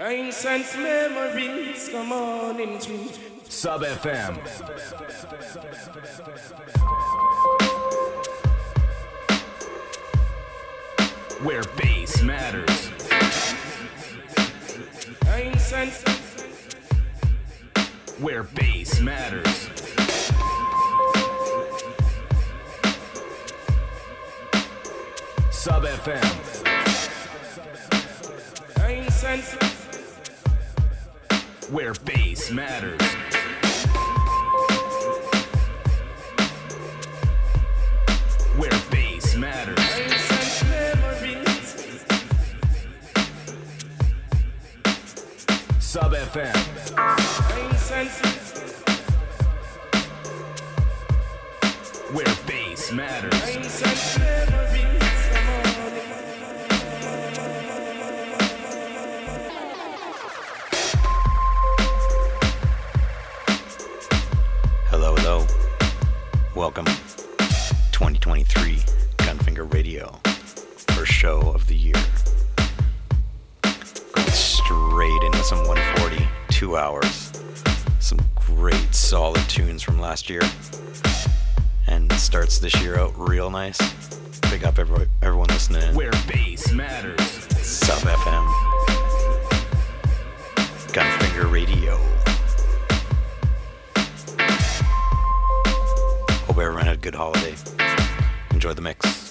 Ancient memories come on into Sub FM. Where bass matters. Ancient Where bass matters. Sub FM. Ancient Where bass matters. Where bass matters. Sub FM. Where bass matters. Welcome. 2023 Gunfinger Radio. First show of the year. Going straight into some 140, two hours. Some great solid tunes from last year. And starts this year out real nice. Big up every, everyone listening in. Where bass matters. Sub FM. Gunfinger Radio. Hope everyone had a good holiday. Enjoy the mix.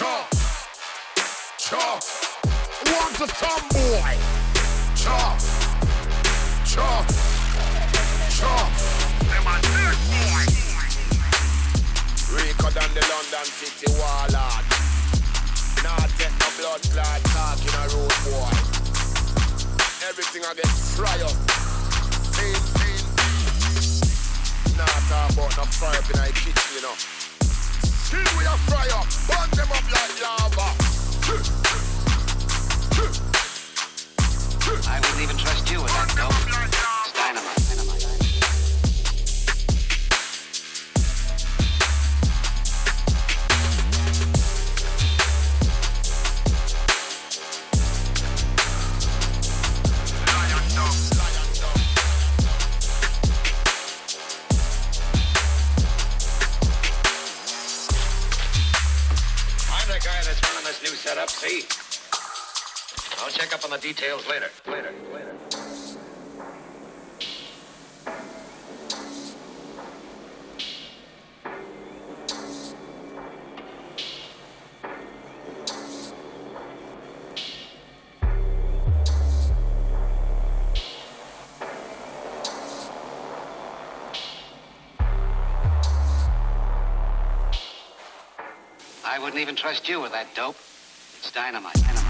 Chop. Chop. Want to tomboy. Chop. Chop. Chop. I'm a dirt boy. Rico than the London City Warlord. Not take no blood clot talking a road boy. Everything I get fry up. Same thing. Not about no fire in my kitchen, you know. I wouldn't even trust you with that dope. up on the details later. Later. Later. I wouldn't even trust you with that dope. It's dynamite. dynamite.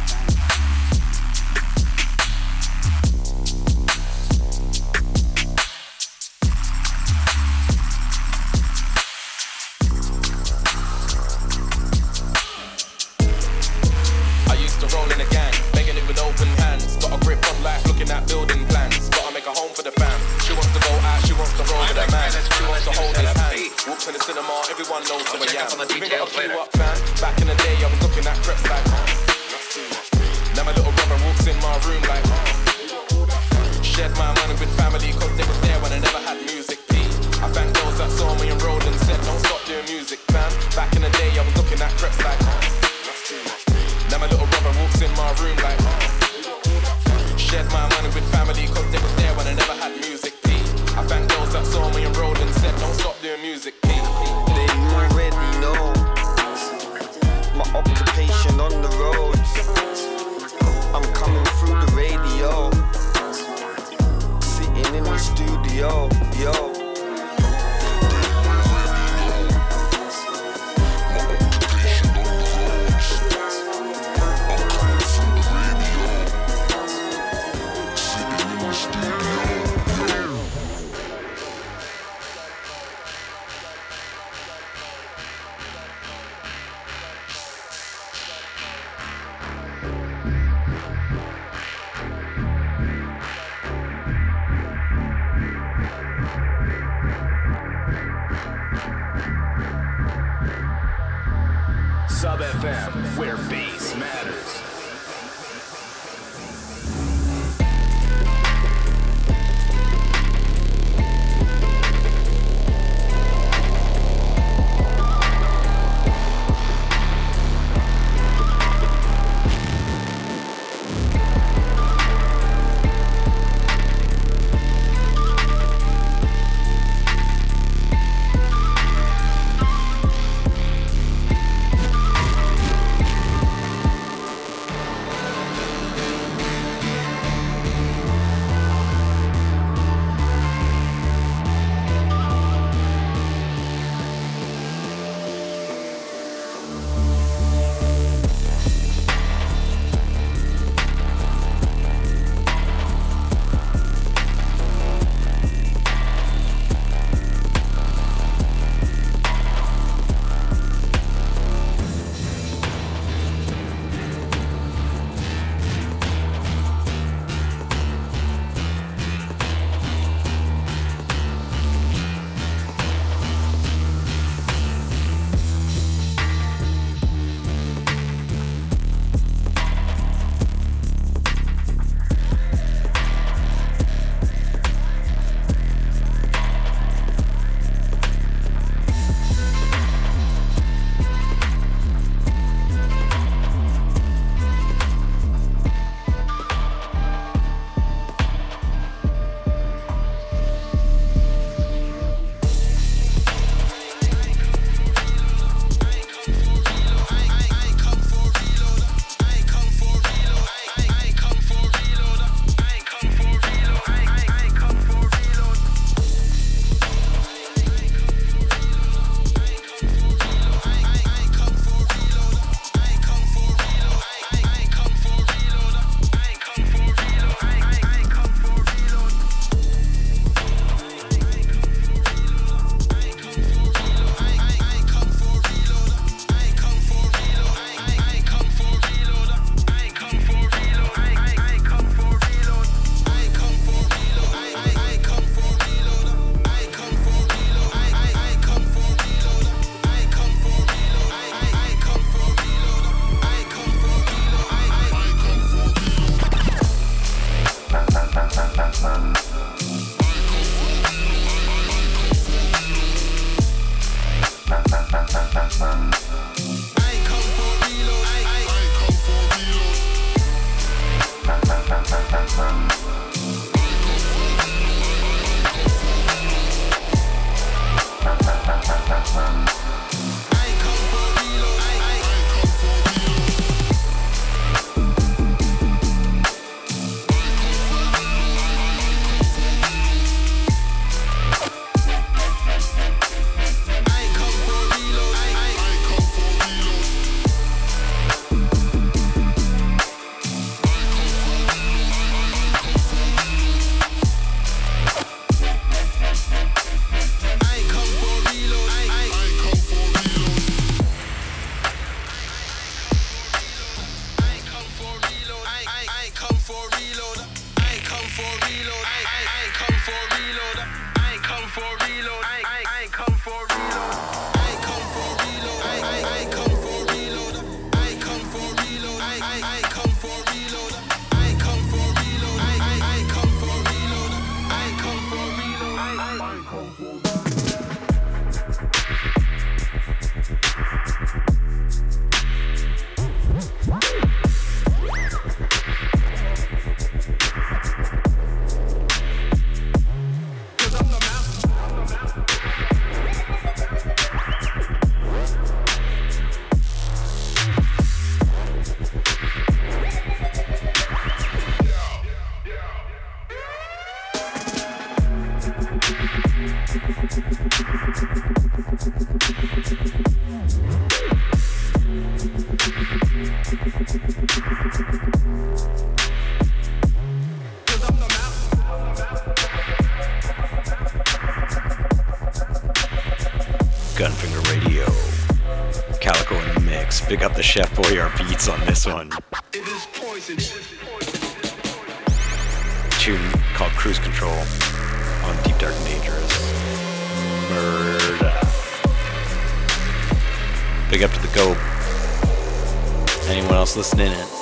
Listening in?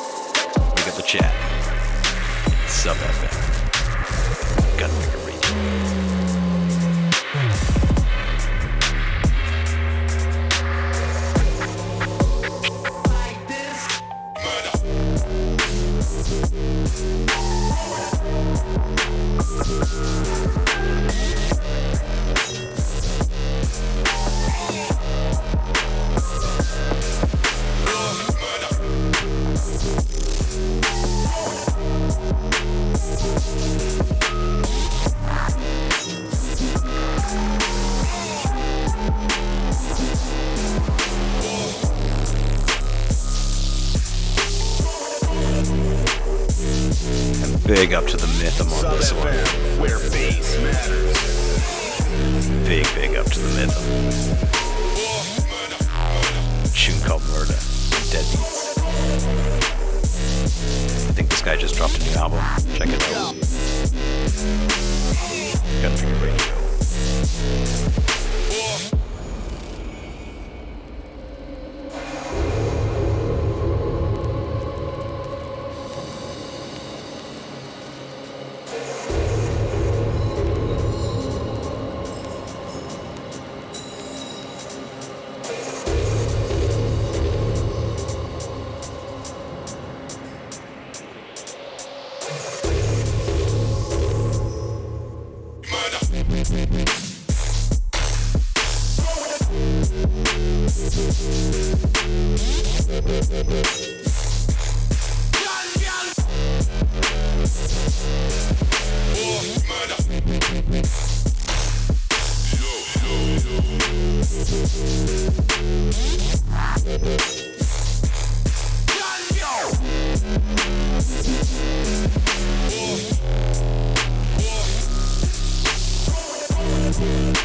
Thank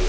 you.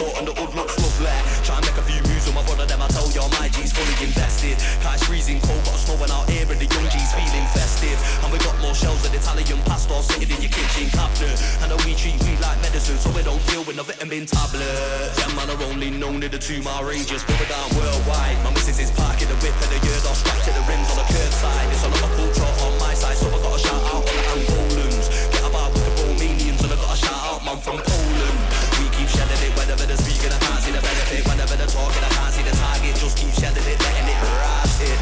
In Court, and the hood looks lovely. Try and make a few moves with my brother, them I tell you, my G's fully invested. It's freezing cold, got snowing out here, and the young G's feeling festive. And we got more shells than Italian pasta sitting in your kitchen cabinet. And we treat weed like medicine, so we don't deal with no vitamin tablets. Them man are only known to the two mile ranges, but we're down worldwide. My missus is parking the whip and the years off scratch to the rims on the curbside. It's a lot of target. Just it, letting it rise it.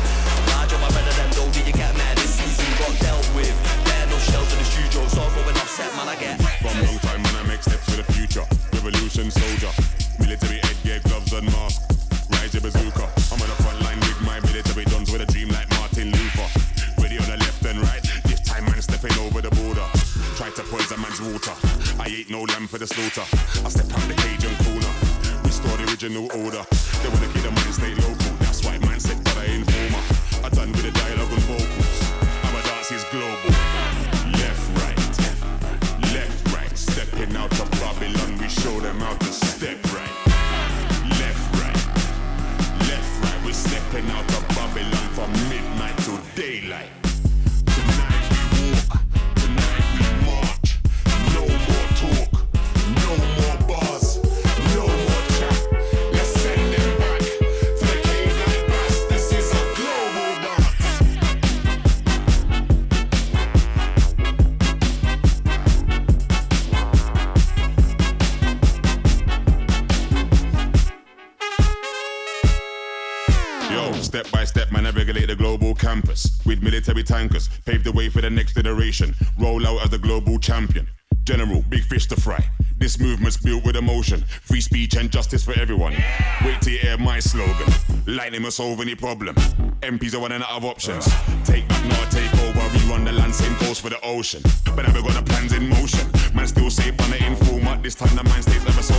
Large of my better than though, you get mad? This season got dealt with. There no shells in the studio, so I'm going offset, man. I get From long time when I make steps for the future. Revolution soldier. Military headgear, gloves and mask. Rise your bazooka. I'm on the front line with my military dons with a dream like Martin Luther. Ready on the left and right. This time man stepping over the border. Try to poison man's water. I ain't no lamb for the slaughter. Generation. Roll out as the global champion. General, big fish to fry. This movement's built with emotion. Free speech and justice for everyone. Wait till you hear my slogan. Lightning will solve any problem. MPs are running out of options. Take back, not take over. We run the land, same goes for the ocean. But now got the plans in motion. Man, still safe on the informer. This time the mind stays ever so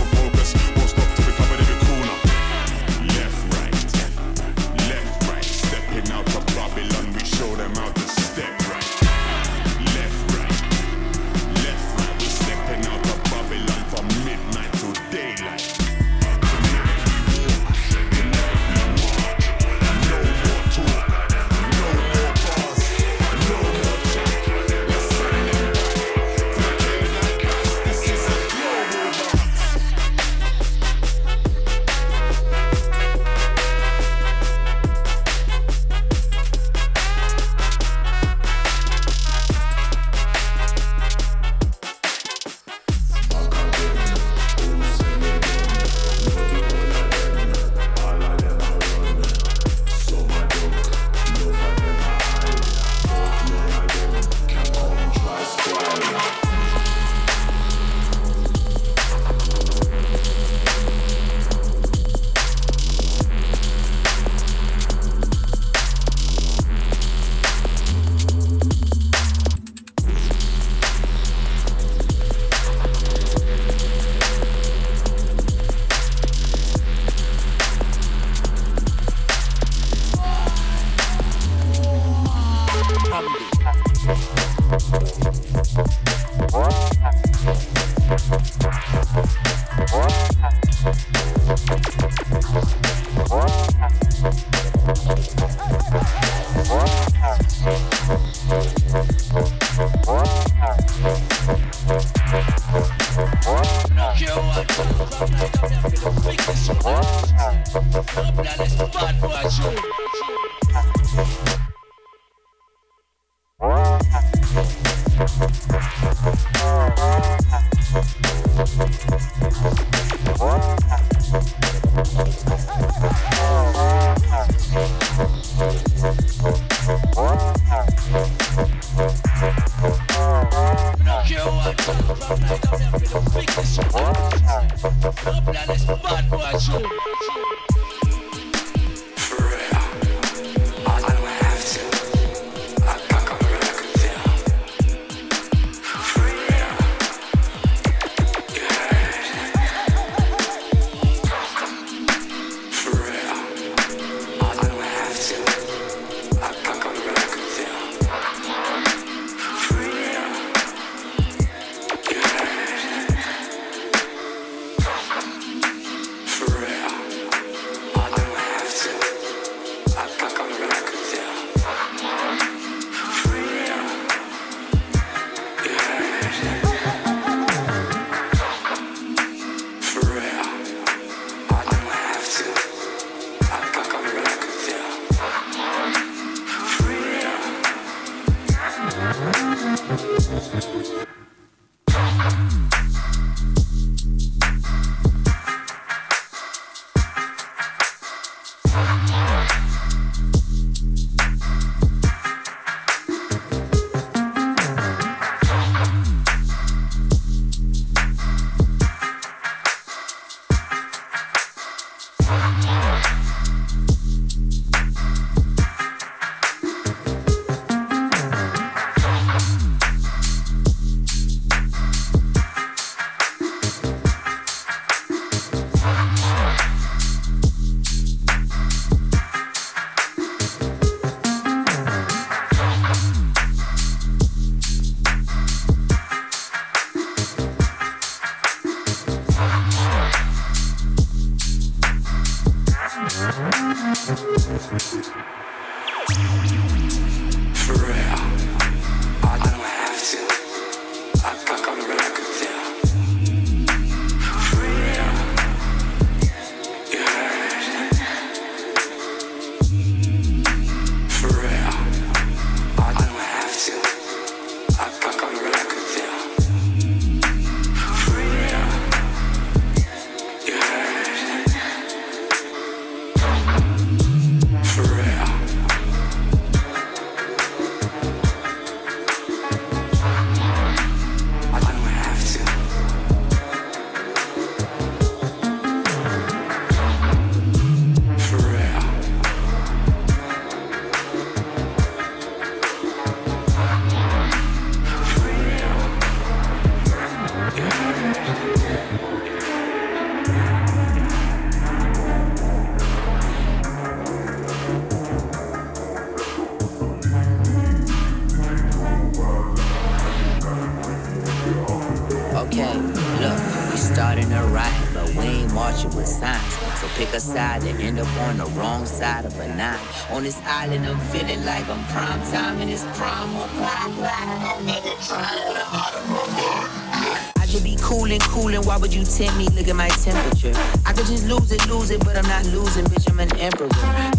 tempt me? Look at my temperature. I could just lose it, lose it, but I'm not losing, bitch. I'm an emperor.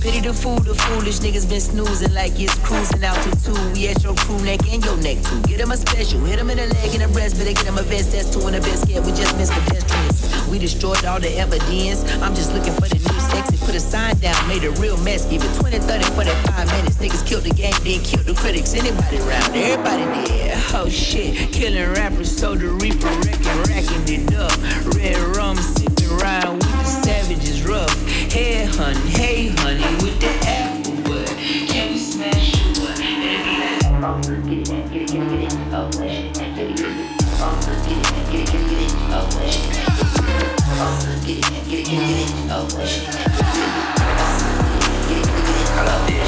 Pity the fool, the foolish niggas been snoozing like it's cruising out to two. We at your crew neck and your neck too. Get him a special, hit him in the leg and the breast, better get him a vest. That's two in the best. Yeah, we just missed the pedestrians. We destroyed all the evidence. I'm just looking for the exit. Put a sign down, made a real mess. Give it 20, 30, 45 minutes. Niggas killed the game, then killed the critics. Anybody around, everybody did. Oh shit, killing rappers, so the reaper wrecking, racking it up. Red rum, sipping around with the savages rough. Hey honey, hey honey, with the apple bud. Can we smash it? Get it, get it, get it, get it. Oh, get it, get it, get it, get it, get it. Oh, I love this.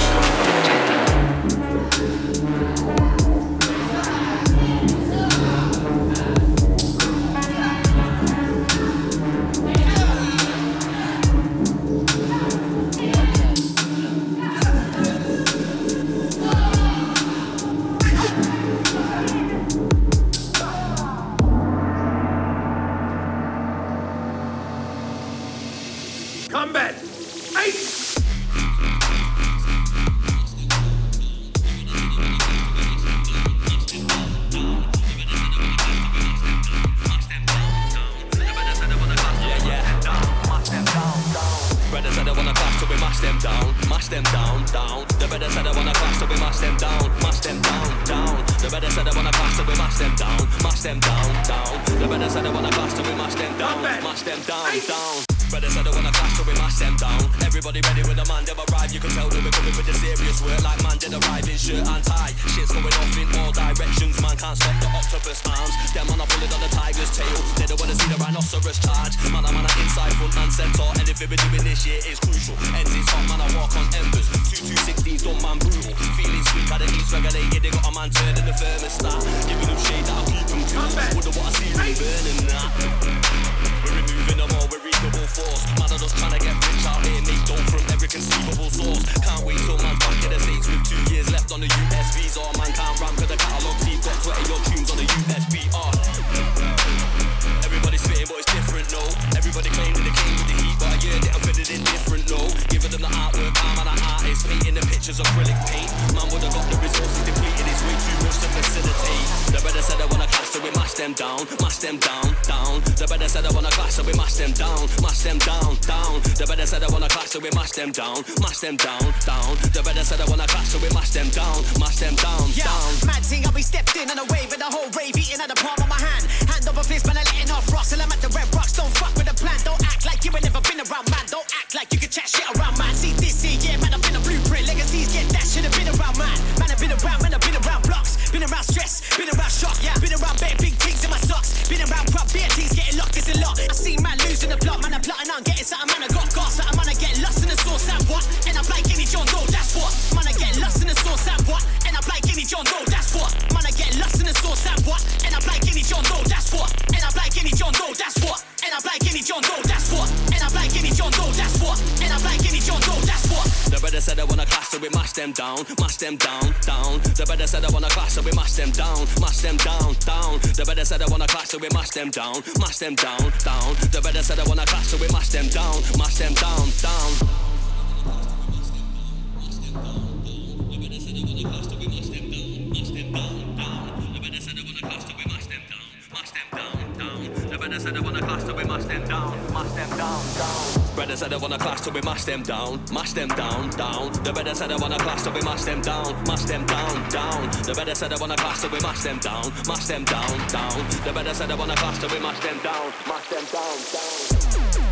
Man would have got the resources depleted, it's way too much to facilitate. The brother said I wanna clash, so we mash them down, mash them down, down. The brother said I wanna clash, so we mash them down, mash them down, down. The brother said I wanna clash, so we mash them down, mash them down, down. The brother said I wanna clash, so we mash them down, mash them down, Yeah, down. mad thing, how we stepped in on a wave and the whole rave eating at the palm of my hand. Hand over fist, man, I'm letting off rocks. And I'm at the red rocks, don't fuck with the plan. Don't act like you ain't never been around, man. Don't act like you can chat shit around, man. See this here, yeah, man, said I wanna clash, so we mash them down, mash them down, down. The brother said I wanna clash, so we mash them down, mash them down, down. The brother said I wanna clash, so we mash them down, mash them down, down. The brother said I wanna clash, so we mash them down, mash them down, down. Brother said I wanna clash till we mash them down, mash them down, down. Brother said I wanna clash till we mash them down, mash them down, down. The brother said I wanna clash till we mash them down, mash them down, down. The brother said I wanna clash till we mash them down, mash them down, down. The brother said I wanna clash till we mash them down, mash them down, down.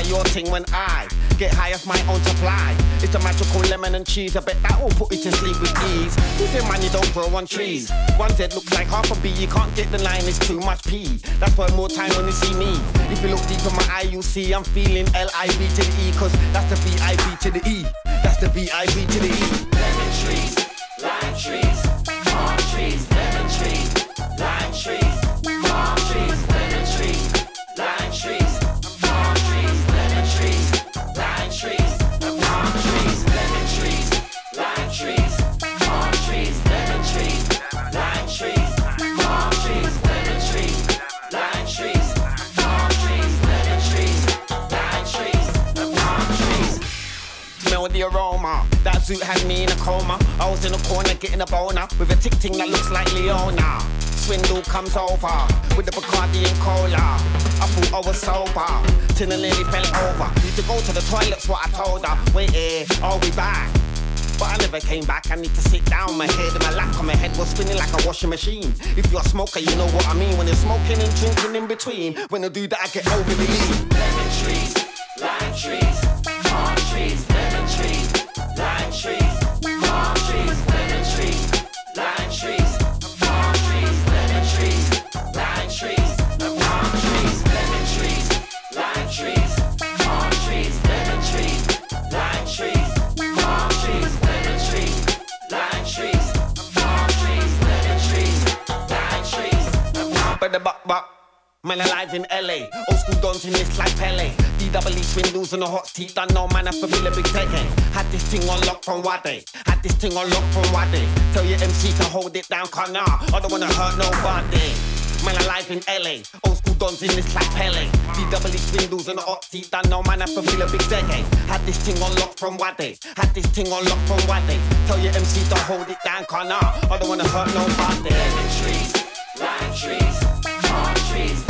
Buy your thing when I get high off my own supply? It's a magical lemon and cheese. I bet that will put you to sleep with ease. Who said man you don't grow on trees? One dead looks like half a bee. You can't get the line, it's too much pee. That's why more time when you see me. If you look deep in my eye, you'll see I'm feeling L-I-V to the E. Cause that's the V-I-V to the E. That's the V-I-V to the E. Lemon trees, lime trees, suit had me in a coma. I was in a corner getting a boner with a tick ting that looks like Leona. Swindle comes over with the Bacardi and cola. I thought I was sober till I nearly fell over. Need to go to the toilet's what I told her. Wait here, I'll be back. But I never came back. I need to sit down. My head and my lap on my head was spinning like a washing machine. If you're a smoker, you know what I mean. When you're smoking and drinking in between. When I do that, I get overly lean. Man alive in LA, old school dons in this like Pele. DWE swindles and the hot teeth, I know man, I feel a big decade. Eh? Had this thing on lock from Wade, had this thing on lock from Wade. Tell your MC to hold it down, can nah, I don't wanna hurt nobody. Man alive in LA, old school dons in this like Pele. DWE swindles and the hot teeth, I know man, I feel a big decade. Eh? Had this thing on lock from Wade, had this thing on lock from Wade. Tell your MC to hold it down, can nah, I don't wanna hurt nobody. Lemon trees, lime trees, palm trees,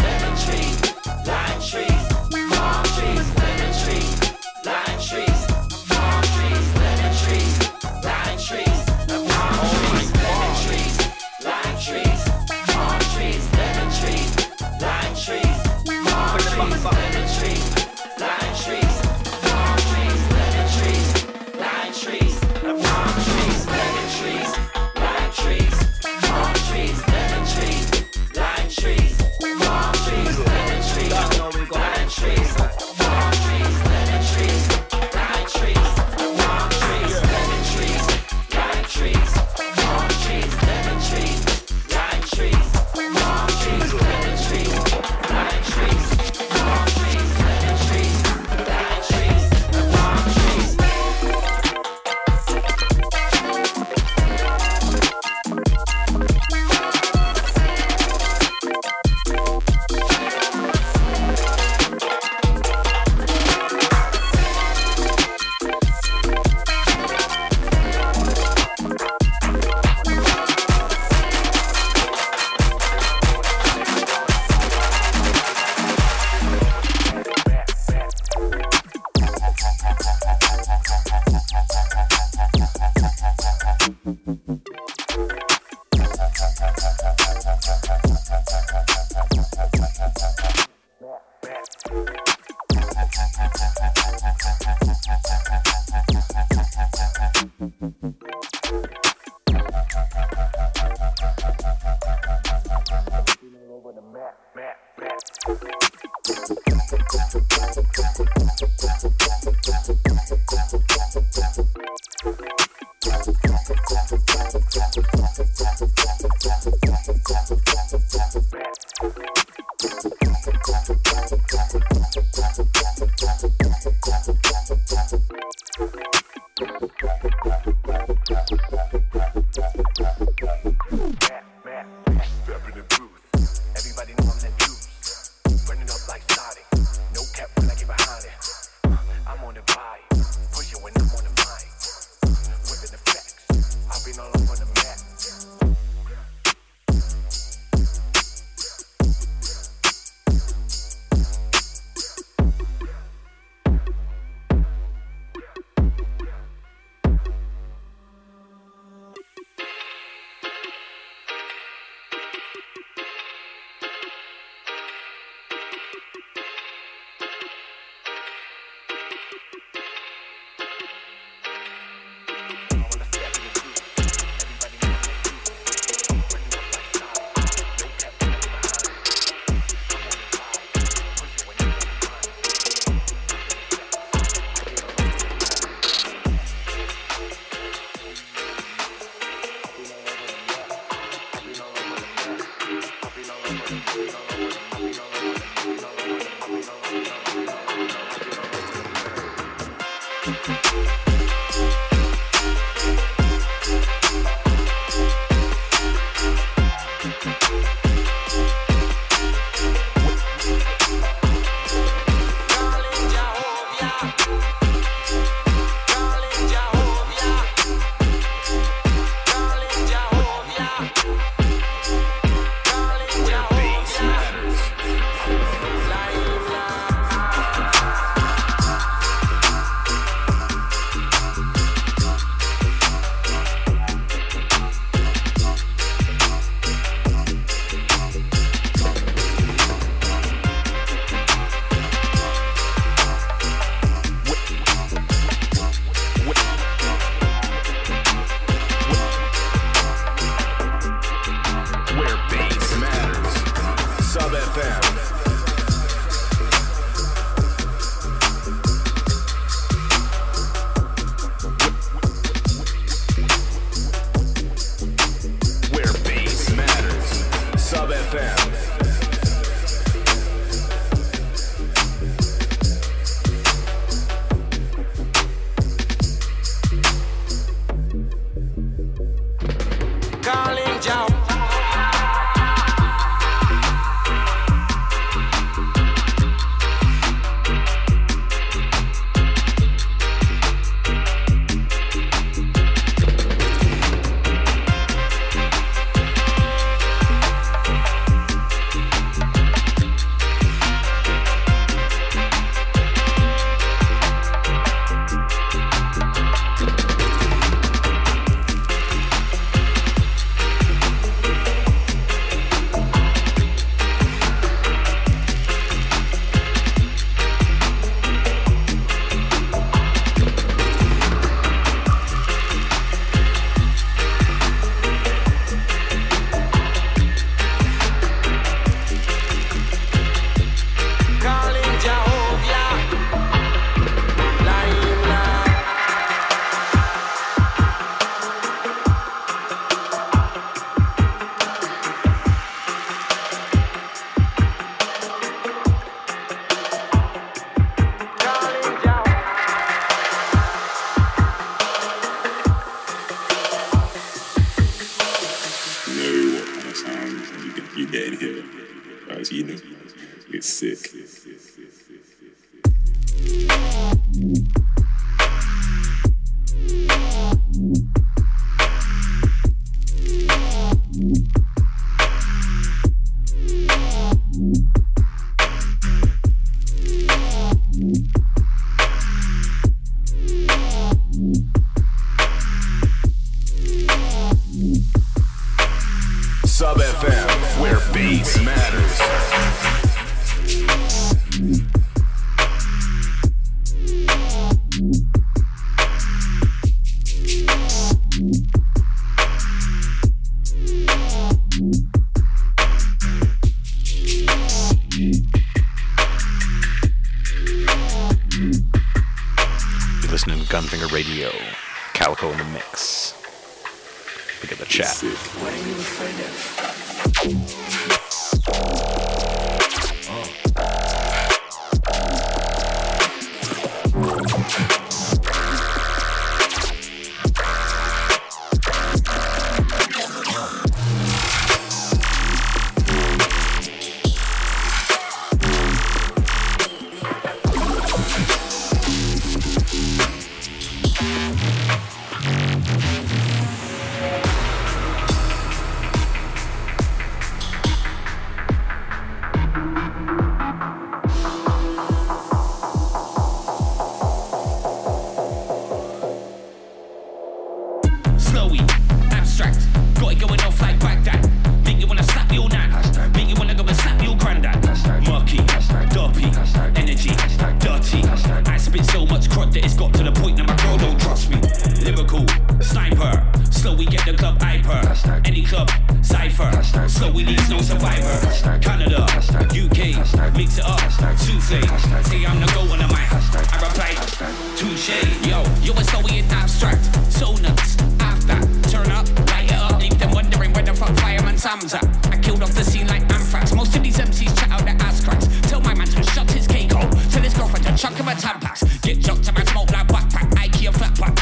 my tampax. Get chucked to my smoke like backpack, IKEA flat pack.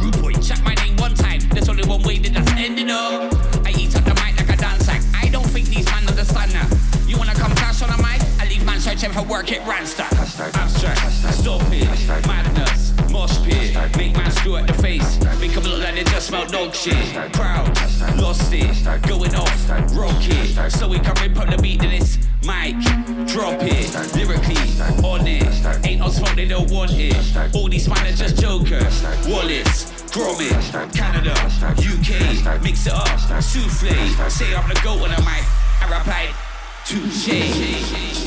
Rude boy, check my name one time. There's only one way that that's ending up. I eat up the mic like a dance act. I don't think these men understand that. You wanna come crash on a mic? I leave man searching for work, it ransack. Abstract, stupid, madness, mosh pit. Make man screw at the face. Make them look like they just smell dog shit. Proud, lost it, going off, rock it. So we can rip up the beat to this mic, drop it. Lyrically, on it. Ain't no smoke, they don't want it. All these man are just jokers. Wallace. Gromit, Canada, UK, mix it up, souffle. Say I'm the goat on the mic. I replied, touche.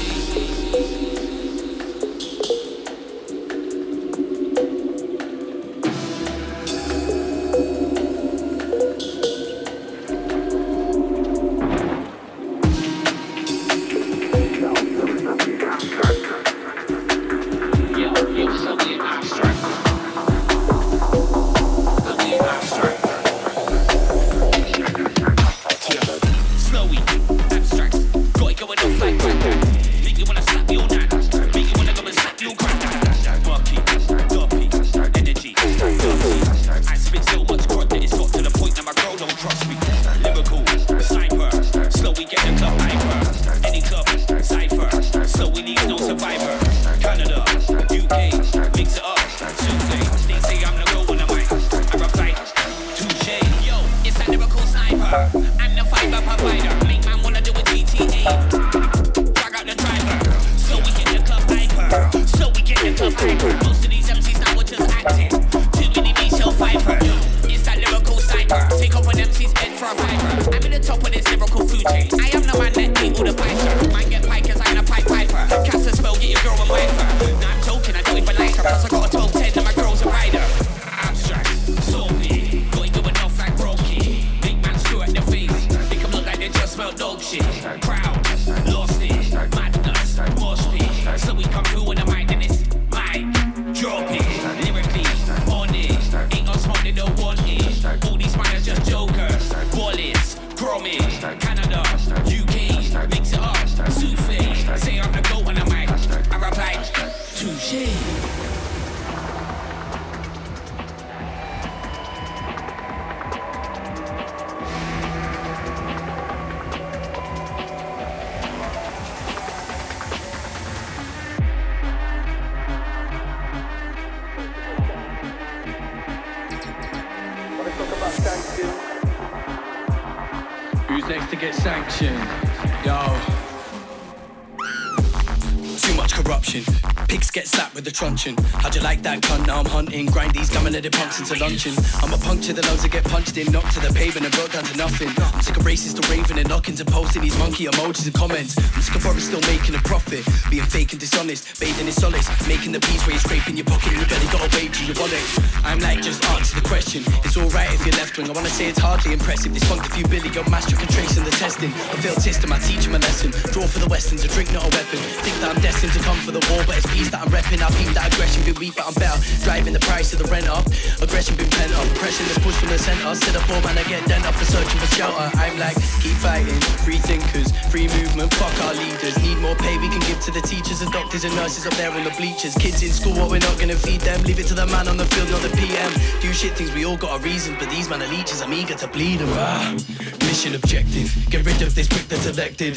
The truncheon. How'd you like that cunt? Now I'm hunting. Grind these gammon the punks into luncheon. I'm a puncture the lungs that get punched in. Knocked to the pavement and brought down to nothing. I'm sick of racist to raving and knocking to posting these monkey emojis and comments. I'm sick of Boris still making a profit. Being fake and dishonest. Bathing in solace. Making the peace where you're scraping your pocket and your belly got a wait to your wallet. I'm like, just answer the question. It's alright if you're left wing. I wanna say it's hardly impressive. This funked a few billy. Your master can trace in the testing. I failed system, I teach him a lesson. Draw for the westerns, a drink, not a weapon. Think that I'm destined to come for the war, but it's peace that I'm repping. I've peeped that aggression, been weak, but I'm better. Driving the price of the rent up. Aggression been pent up. Oppression is pushed from the center. Sit up, man, I get dent up for searching for shelter. I'm like, keep fighting. Free thinkers, free movement, fuck our leaders. Need more pay we can give to the teachers and doctors and nurses up there on the bleachers. Kids in school, what we're not gonna feed them. Leave it to the man on the field, not the PM. Do shit things, we all got our reasons, but these man are leeches, I'm eager to bleed them. Ah. Mission objective, get rid of this prick that's elected.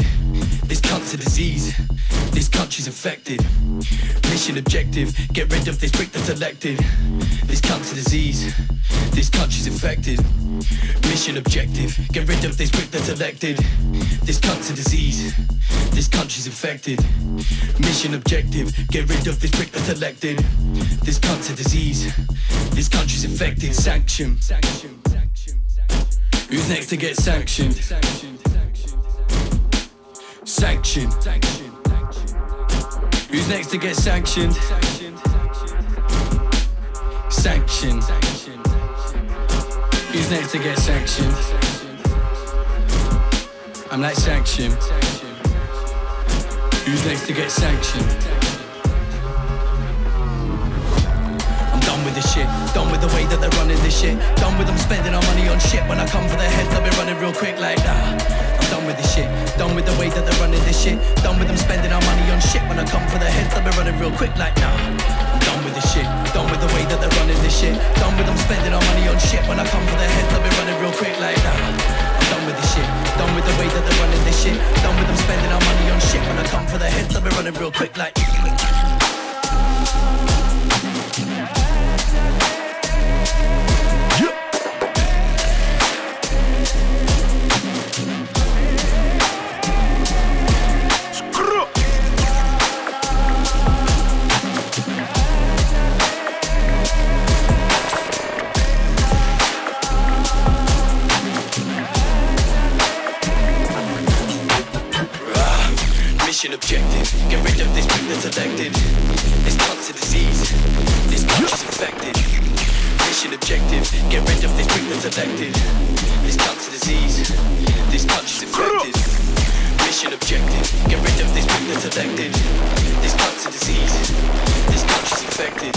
This cunt's a disease, this country's infected. Mission objective, get rid of this prick that's elected. This cunt's a disease, this country's infected. Mission objective, get rid of this prick that's elected. This cunt's a disease, this country's infected. Mission objective, get rid of this prick that's elected. This cunt's a disease, this country's infected. Sanction. Who's next to get sanctioned? Sanction. Who's next to get sanctioned? Sanction. Who's next to get sanctioned? I'm like sanction. Who's next to get sanctioned? I'm done with this shit. Done with the way that they're running this shit. Done with them spending our money on shit. When I come for their heads, I'll be running real quick like that. I'm done with this shit. Done with the way that they're running this shit. Done with them spending our money on shit. When I come for their heads, I'll be running real quick like nah. Done with this shit. Done with the way that they're running this shit. Done with them spending our money on shit. When I come for their heads, I'll be running real quick like that. I'm done with this shit. Done with the way that they're running this shit. Done with them spending our money on shit. When I come for their heads, I'll be running real quick like. That's elected. This cunt's a disease. This country's infected. Mission objective, get rid of this prick that's elected. This cunt's a disease. This country's infected. Mission objective, get rid of this prick that's elected. This disease. This country's infected.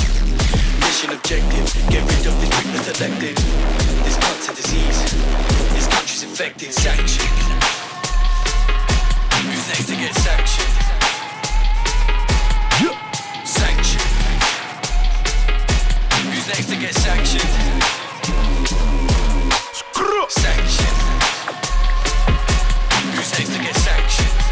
Mission objective, get rid of this elected. This disease. This country's infected. Sanctioned. Who's next to get sanctioned? Sanctioned. Who's next to get sanctioned? Sanctioned. Who's next to get sanctioned?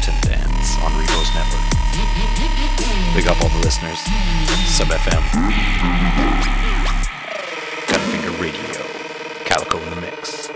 Skeleton Dance on Repost Network. Big up all the listeners. Sub FM. Gunfinger Radio. Calico in the mix.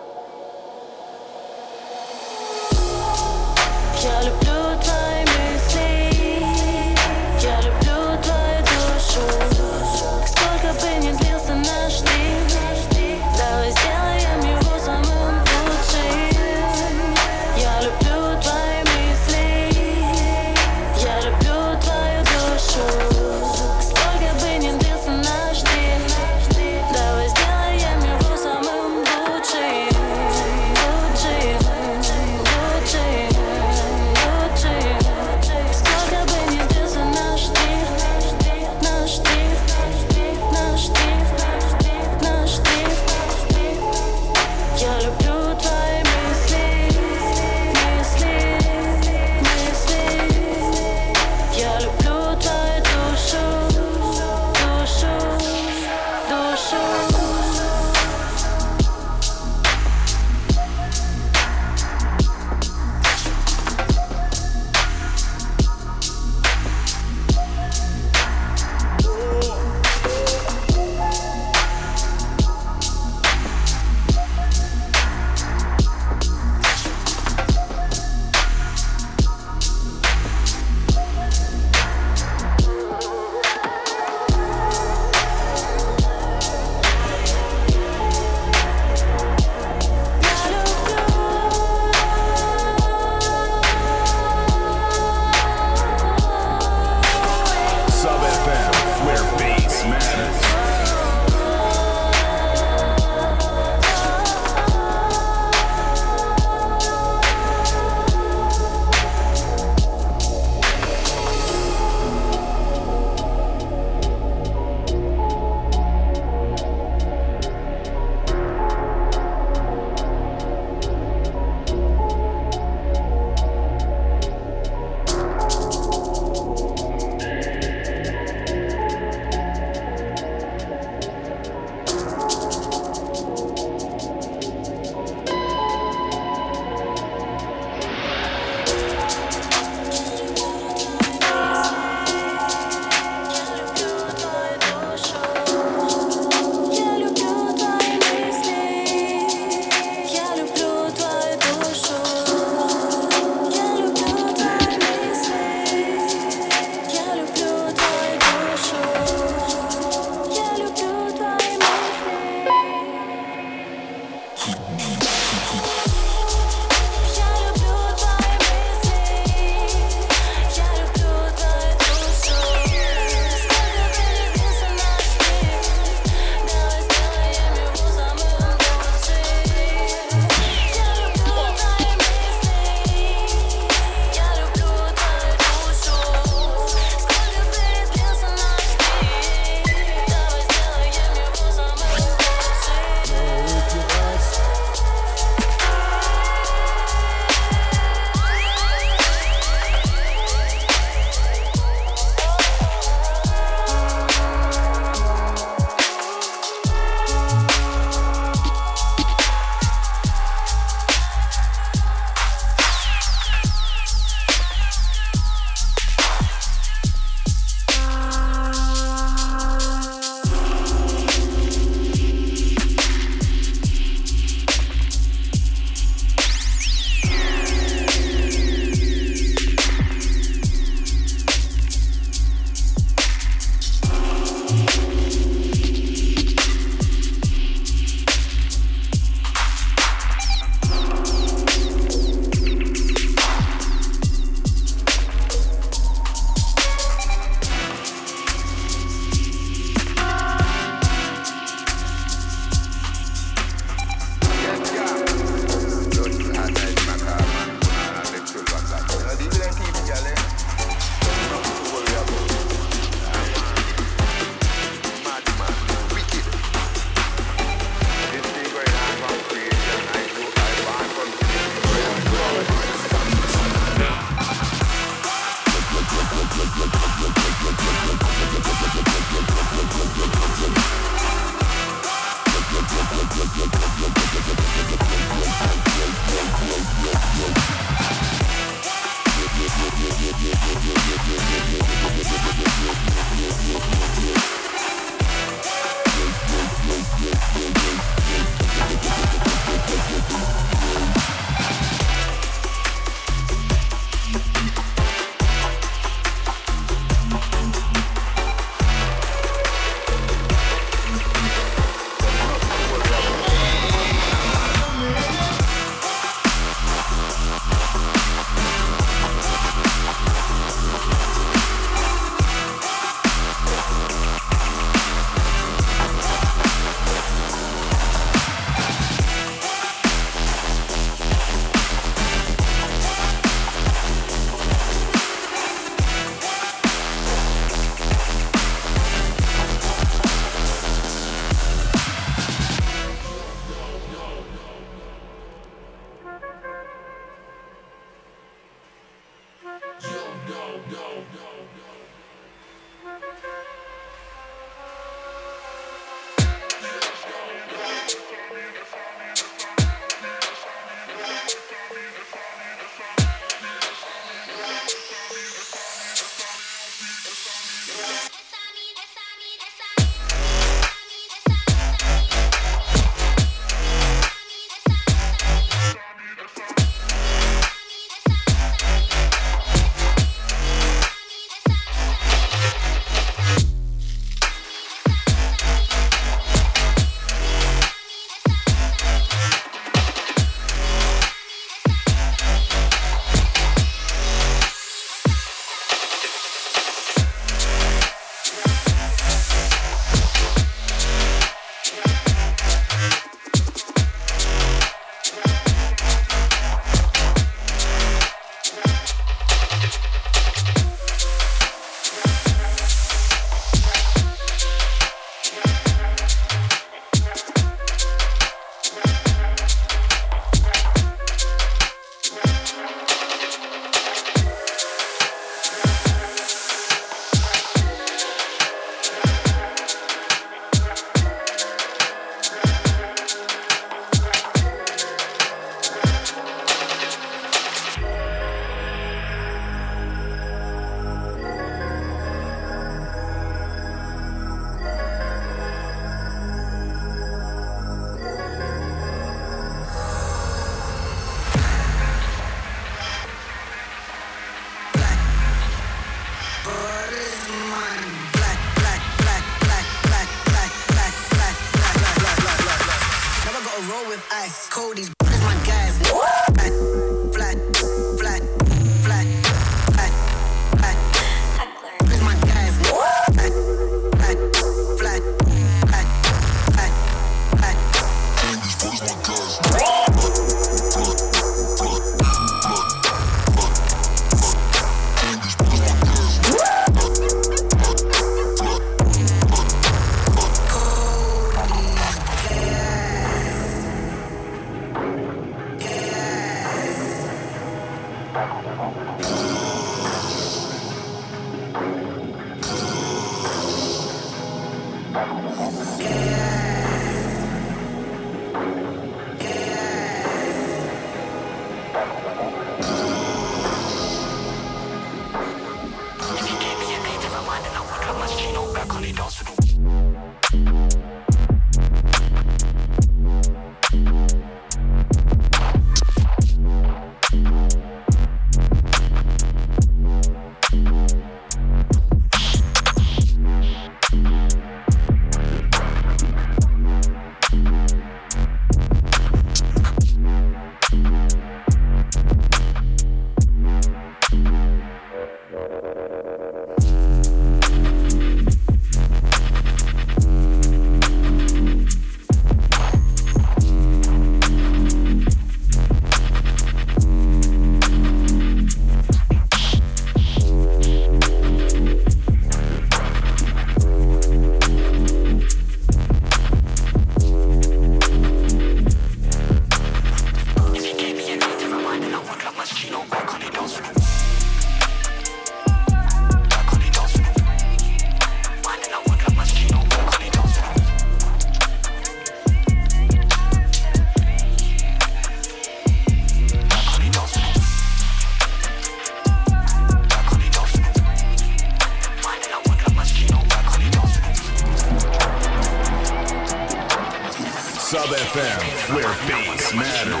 FM, where bass matters.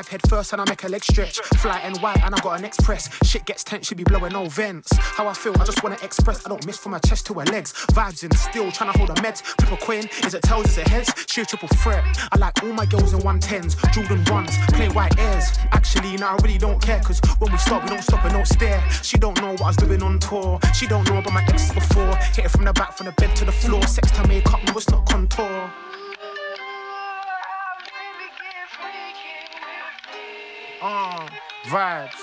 Dive head first and I make her leg stretch. Fly and white and I got an express. Shit gets tense, she be blowing no vents. How I feel, I just wanna express. I don't miss from her chest to her legs. Vibes in, still trying to hold her meds. Triple a coin, is it tails, is it heads? She a triple threat. I like all my girls in 110s, Jordan 1s, play white airs. Actually, no, I really don't care, cause when we start, we don't stop and don't stare. She don't know what I was doing on tour. She don't know about my exes before. Hit it from the back, from the bed to the floor. Sex to make up, no, it's not contour. Uh, vibes.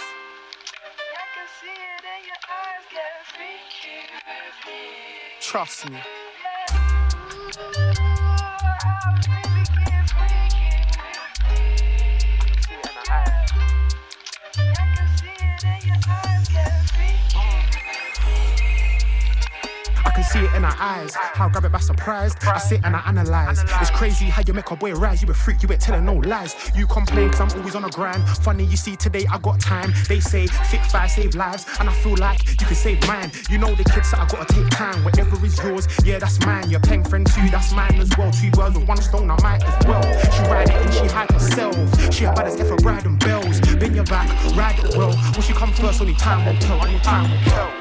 Trust me. Can see it in her eyes. How I grab it by surprise. I sit and I analyze. It's crazy how you make a boy rise. You a freak, you ain't telling no lies. You complain cause I'm always on the grind. Funny, you see, today I got time. They say fit five save lives. And I feel like you can save mine. You know the kids that I gotta take time. Whatever is yours, yeah, that's mine. Your pen friend too, that's mine as well. Two birds with one stone, I might as well. She ride it and she hide herself. She a bad as ever bride and bells. Bend your back, ride it well. Will she come first? Only time will tell. Only time will tell.